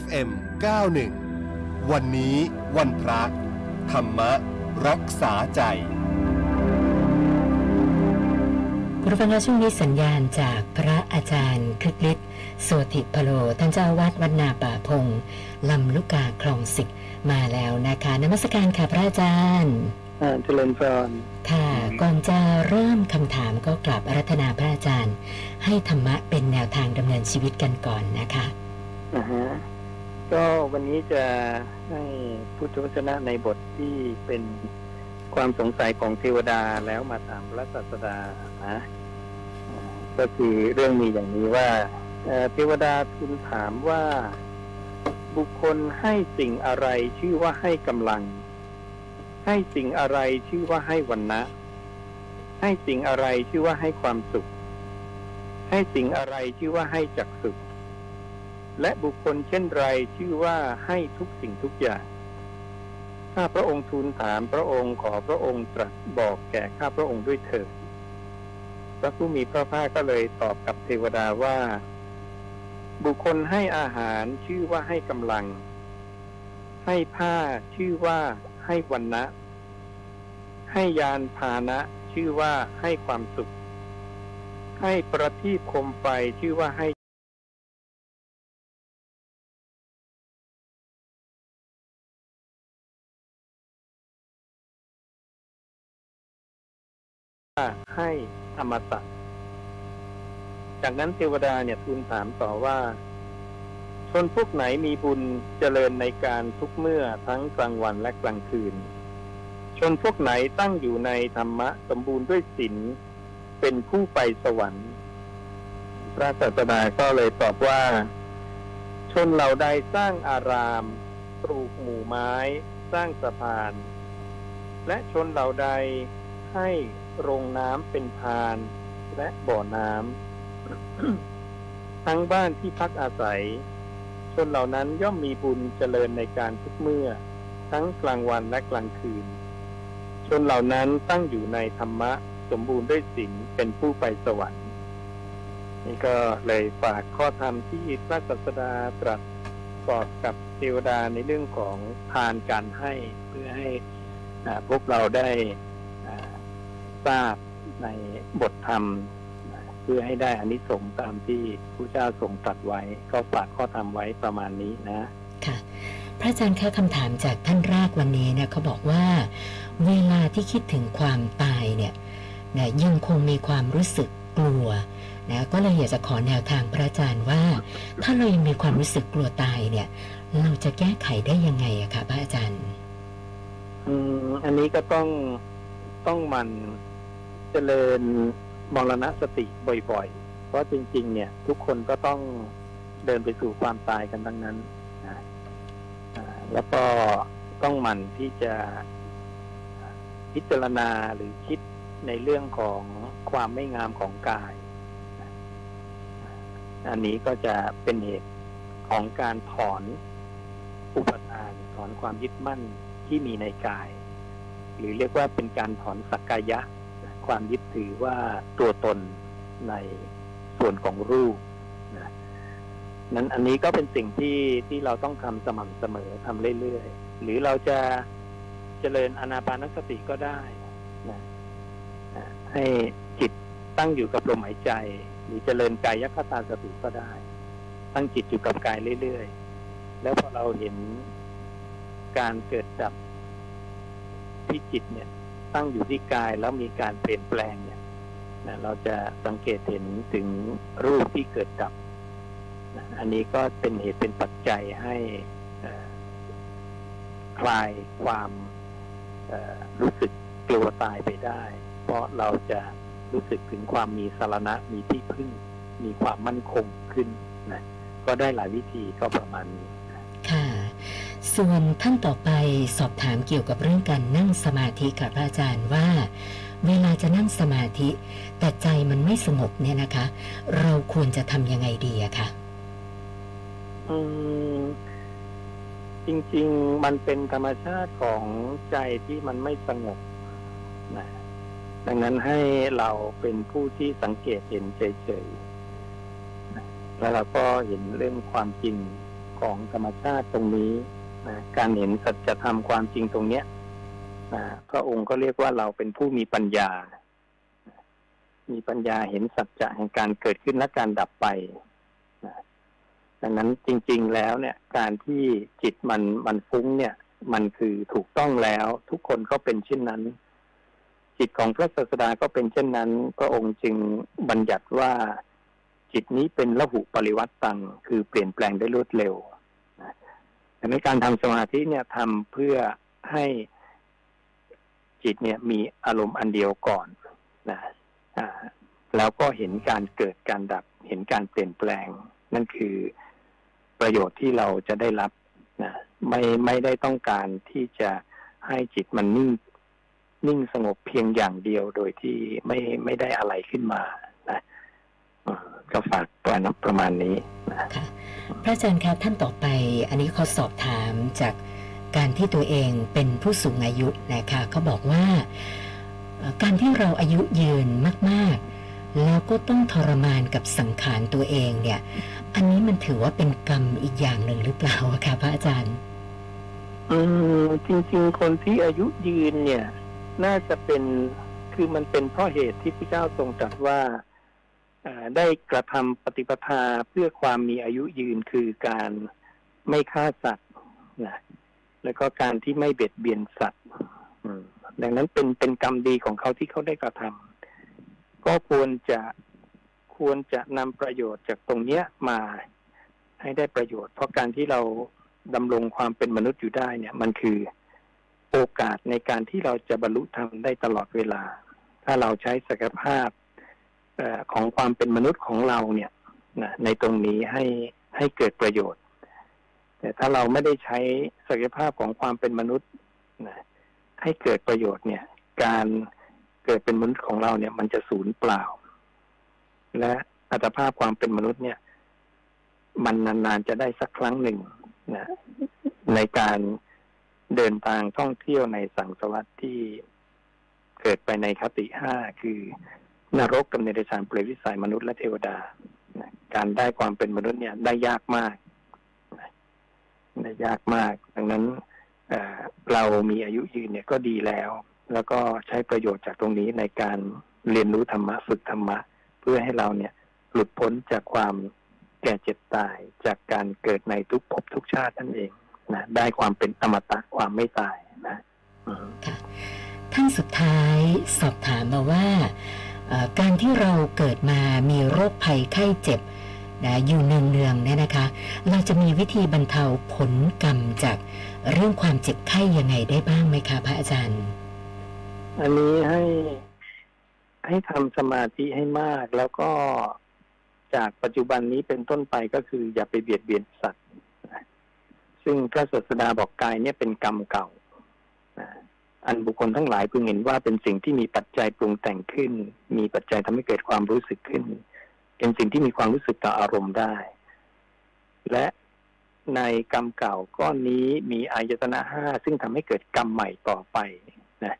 FM 91 วันนี้วันพระ ธรรมรักษาใจคุณฟังและช่วงนี้สัญญาณจากพระอาจารย์คริกฤทธิ์โสติพโล ท่านเจ้าวาดวัดนาป่าพงลำลูกกาคลองสิกมาแล้วนะคะนมัสการค่ะพระอาจารย์เจริญพรค่ะก่อนจะเริ่มคำถามก็กลับอารัธนาพระอาจารย์ ให้ธรรมะเป็นแนวทางดำเนินชีวิตกันก่อนนะคะอ่าฮะ ก็วันนี้จะให้พุทธวจนะในบทที่เป็นความสงสัยของเทวดาแล้วมาถามพระศาสดานะก็คือเรื่องมีอย่างนี้ว่าเทวดาทูลถามว่าบุคคลให้สิ่งอะไรชื่อว่าให้กำลัง ให้สิ่งอะไรชื่อว่าให้วันนะ ให้สิ่งอะไรชื่อว่าให้ความสุข ให้สิ่งอะไรชื่อว่าให้จักสุข และบุคคลเช่นไรชื่อว่าให้ทุกสิ่งทุกอย่าง ถ้าพระองค์ทูลถามพระองค์ขอพระองค์ตรัสบอกแก่ข้าพระองค์ด้วยเถิดพระผู้มีพระภาคก็เลยตอบกับเทวดาว่า บุคคลให้อาหารชื่อว่าให้กำลัง ให้ผ้าชื่อว่าให้วันนะให้ยานพานะชื่อว่าให้ความสุข ให้ประทีปคมไฟชื่อว่าให้ ให้อมตะ จากนั้นเทวดาเนี่ยทูลถามต่อว่า ชนพวกไหนมีบุญเจริญในการทุกเมื่อทั้งกลางวันและกลางคืน ชนพวกไหนตั้งอยู่ในธรรมะสมบูรณ์ด้วยศีลเป็นผู้ไปสวรรค์ พระศาสดาก็เลยตอบว่า ชนเหล่าใดสร้างอารามปลูกหมู่ไม้ สร้างสะพาน และชนเหล่าใดให้ โรงน้ำเป็นพาน และบ่อน้ำทั้งบ้านที่พักอาศัย ชนเหล่านั้นย่อมมีบุญเจริญในการทุกเมื่อ ทั้งกลางวันและกลางคืน ชนเหล่านั้นตั้งอยู่ในธรรมะสมบูรณ์ด้วยศีลเป็นผู้ไปสวรรค์นี่ก็เลยฝากข้อธรรมที่พระศาสดาตรัสกอดกับเทวดาในเรื่องของทานการให้เพื่อให้พวกเราได้ ทราบในบทธรรม เพื่อให้ได้อานิสงส์ตามที่พระเจ้าทรงตรัสไว้ ก็ฝากข้อธรรมไว้ประมาณนี้นะค่ะพระอาจารย์คะคำถามจากท่านแรกวันนี้เนี่ยเขาบอกว่า เวลาที่คิดถึงความตายเนี่ยนะยังคงมีความรู้สึกกลัวนะก็เลยอยากจะขอแนวทางพระอาจารย์ว่า ถ้าเรายังมีความรู้สึกกลัวตายเนี่ย เราจะแก้ไขได้ยังไงอะคะพระอาจารย์ อืมอันนี้ก็ต้องต้องมัน เจริญมรณสติบ่อยๆ เพราะจริง ๆ เนี่ย ทุกคนก็ต้องเดินไปสู่ความตายกันทั้งนั้นนะแล้วก็ต้องหมั่นที่จะพิจารณาหรือคิดในเรื่องของความไม่งามของกาย อันนี้ก็จะเป็นเหตุของการถอนอุปทานถอนความยึดมั่นที่มีในกาย หรือเรียกว่าเป็นการถอนสักกายะ ความยึดถือว่าตัวตนในส่วนของรูปนะนั้นอันนี้ก็เป็นสิ่งที่ที่เราต้องทำสม่ำเสมอทำเรื่อยๆ หรือเราจะเจริญอนาปานสติก็ได้นะให้จิตตั้งอยู่กับลมหายใจ หรือเจริญกายคตาสติก็ได้ ตั้งจิตอยู่กับกายเรื่อยๆ แล้วพอเราเห็นการเกิดดับที่จิตเนี่ย ตั้งอยู่ที่กายแล้วมีการเปลี่ยนแปลงเนี่ยนะเราจะสังเกตเห็นถึงรูปที่เกิดดับนะอันนี้ก็เป็นเหตุเป็นปัจจัยให้คลายความรู้สึกกลัวตายไปได้ เพราะเราจะรู้สึกถึงความมีสารณะมีที่พึ่ง มีความมั่นคงขึ้นนะก็ได้หลายวิธีก็ประมาณนี้ ส่วนท่านต่อไปสอบถามเกี่ยวกับเรื่องการนั่งสมาธิกับพระอาจารย์ว่า เวลาจะนั่งสมาธิ แต่ใจมันไม่สงบเนี่ยนะคะ เราควรจะทำยังไงดีอะคะอืมจริง ๆ มันเป็นธรรมชาติของใจที่มันไม่สงบนะดังนั้นให้เราเป็นผู้ที่สังเกตเห็นเฉยๆแล้วเราก็เห็นเรื่องความจริงของธรรมชาติตรงนี้ การเห็นสัจธรรมความจริงตรงเนี้ยนะพระองค์ก็เรียกว่าเราเป็นผู้มีปัญญา มีปัญญาเห็นสัจจะแห่งการเกิดขึ้นและการดับไปดังนั้นจริง ๆแล้วเนี่ย การที่จิตมันมันฟุ้งเนี่ย มันคือถูกต้องแล้วทุกคนก็เป็นเช่นนั้น จิตของพระศาสดาก็เป็นเช่นนั้น พระองค์จึงบัญญัติว่าจิตนี้เป็นละหุปริวัตตัง คือเปลี่ยนแปลงได้รวดเร็ว ดังนั้นการทำสมาธิเนี่ยทำเพื่อให้จิตเนี่ยมีอารมณ์อันเดียวก่อนนะอ่าแล้วก็เห็นการเกิดการดับ เห็นการเปลี่ยนแปลง นั่นคือประโยชน์ที่เราจะได้รับนะไม่ไม่ได้ต้องการที่จะให้จิตมันนิ่งนิ่งสงบเพียงอย่างเดียวโดยที่ไม่ไม่ได้อะไรขึ้นมานะก็ฝากตัวนะประมาณนี้นะ พระอาจารย์คะท่านต่อไป อันนี้เขาสอบถามจากการที่ตัวเองเป็นผู้สูงอายุนะคะเขาบอกว่า การที่เราอายุยืนมาก ๆ แล้วก็ต้องทรมานกับสังขารตัวเองเนี่ย อันนี้มันถือว่าเป็นกรรมอีกอย่างหนึ่งหรือเปล่าอะคะพระอาจารย์อืมจริง ๆ คนที่อายุยืนเนี่ย น่าจะเป็นคือมันเป็นเพราะเหตุที่พระเจ้าทรงตรัสว่า ได้กระทำปฏิปทาเพื่อความมีอายุยืนคือการไม่ฆ่าสัตว์นะแล้วก็การที่ไม่เบียดเบียนสัตว์ดังนั้นเป็นเป็นกรรมดีของเขาที่เขาได้กระทำก็ควรจะควรจะนำประโยชน์จากตรงเนี้ยมาให้ได้ประโยชน์ เพราะการที่เราดำรงความเป็นมนุษย์อยู่ได้เนี่ย มันคือโอกาสในการที่เราจะบรรลุธรรมได้ตลอดเวลา ถ้าเราใช้ศักยภาพ ของความเป็นมนุษย์ของเราเนี่ยนะในตรงนี้ให้ให้เกิดประโยชน์ แต่ถ้าเราไม่ได้ใช้ศักยภาพของความเป็นมนุษย์นะให้เกิดประโยชน์เนี่ย การเกิดเป็นมนุษย์ของเราเนี่ย มันจะสูญเปล่า และอัตภาพความเป็นมนุษย์เนี่ย มันนานๆจะได้สักครั้งหนึ่งนะในการเดินทางท่องเที่ยวในสังสวัสดิ์ที่เกิดไปในคติห้าคือ นรกกับเนรชานเปรตวิสัยมนุษย์และเทวดา การได้ความเป็นมนุษย์เนี่ยได้ยากมากได้ยากมาก ดังนั้นเออเรามีอายุยืนเนี่ยก็ดีแล้ว แล้วก็ใช้ประโยชน์จากตรงนี้ในการเรียนรู้ธรรมะฝึกธรรมะ เพื่อให้เราเนี่ยหลุดพ้นจากความแก่เจ็บตายจากการเกิดในทุกภพทุกชาตินั่นเองนะได้ความเป็นอมตะความไม่ตายนะท่านสุดท้ายสอบถามมาว่า การที่เราเกิดมามีโรคภัยไข้เจ็บนะอยู่เนืองๆเนี่ยนะคะ เราจะมีวิธีบรรเทาผลกรรมจากเรื่องความเจ็บไข้ยังไงได้บ้างไหมคะพระอาจารย์ อันนี้ให้ให้ทำสมาธิให้มากแล้วก็จากปัจจุบันนี้เป็นต้นไปก็คืออย่าไปเบียดเบียนสัตว์ ซึ่งพระศาสดาบอกกายเนี่ยเป็นกรรมเก่า อันบุคคลทั้งหลายพึงเห็นว่าเป็นสิ่งที่มีปัจจัยปรุงแต่งขึ้น มีปัจจัยทำให้เกิดความรู้สึกขึ้น เป็นสิ่งที่มีความรู้สึกต่ออารมณ์ได้ และในกรรมเก่าก้อนนี้มีอายตนะห้าซึ่งทำให้เกิดกรรมใหม่ต่อไปนะ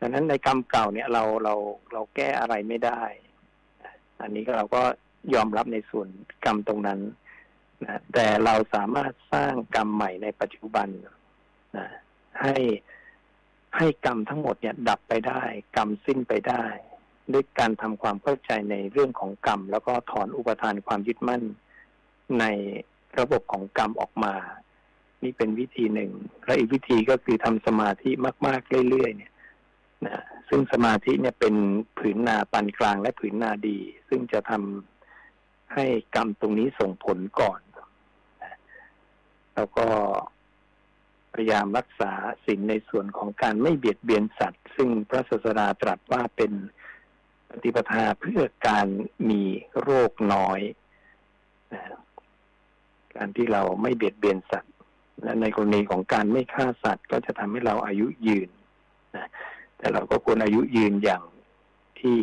ดังนั้นในกรรมเก่าเนี่ยเราเราเราแก้อะไรไม่ได้ อันนี้เราก็ยอมรับในส่วนกรรมตรงนั้นนะแต่เราสามารถสร้างกรรมใหม่ในปัจจุบันนะให้ ให้กรรมทั้งหมดเนี่ยดับไปได้ กรรมสิ้นไปได้ ด้วยการทำความเข้าใจในเรื่องของกรรม แล้วก็ถอนอุปทานความยึดมั่น ในระบบของกรรมออกมา นี่เป็นวิธีหนึ่ง และอีกวิธีก็คือทำสมาธิมาก ๆ เรื่อยๆเนี่ยนะซึ่งสมาธิเนี่ยเป็นผืนนาปานกลางและผืนนาดี ซึ่งจะทำให้กรรมตรงนี้ส่งผลก่อนนะแล้วก็ พยายามรักษาสิ่งในส่วนของการไม่เบียดเบียนสัตว์ ซึ่งพระศาสดาตรัสว่าเป็นปฏิปทาเพื่อการมีโรคน้อยนะการที่เราไม่เบียดเบียนสัตว์ และในกรณีของการไม่ฆ่าสัตว์ ก็จะทำให้เราอายุยืนนะแต่เราก็ควรอายุยืนอย่างที่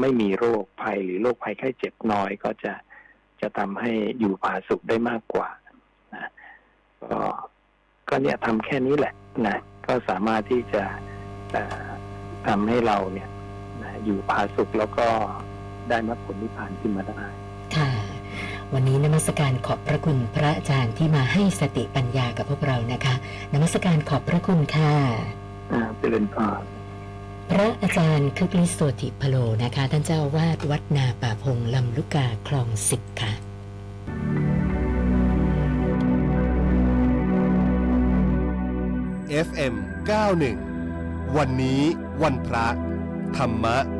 ไม่มีโรคภัยหรือโรคภัยไข้เจ็บน้อยก็จะจะทำให้อยู่ผาสุขได้มากกว่านะก็ ก็เนี่ยทำแค่นี้แหละนะก็สามารถที่จะเอ่อทำให้เราเนี่ยนะอยู่ผาสุขแล้วก็ได้มรรคผลนิพพานขึ้นมาได้ค่ะ วันนี้นมัสการขอบพระคุณพระอาจารย์ที่มาให้สติปัญญากับพวกเรานะคะ นมัสการขอบพระคุณค่ะอ่าเจริญพรพระอาจารย์คึกฤทธิ์โสติพโลนะคะ ท่านเจ้าอาวาดวัดนาป่าพงลำลูกกาคลองสิบค่ะ FM 91 วันนี้วันพระ ธรรมะ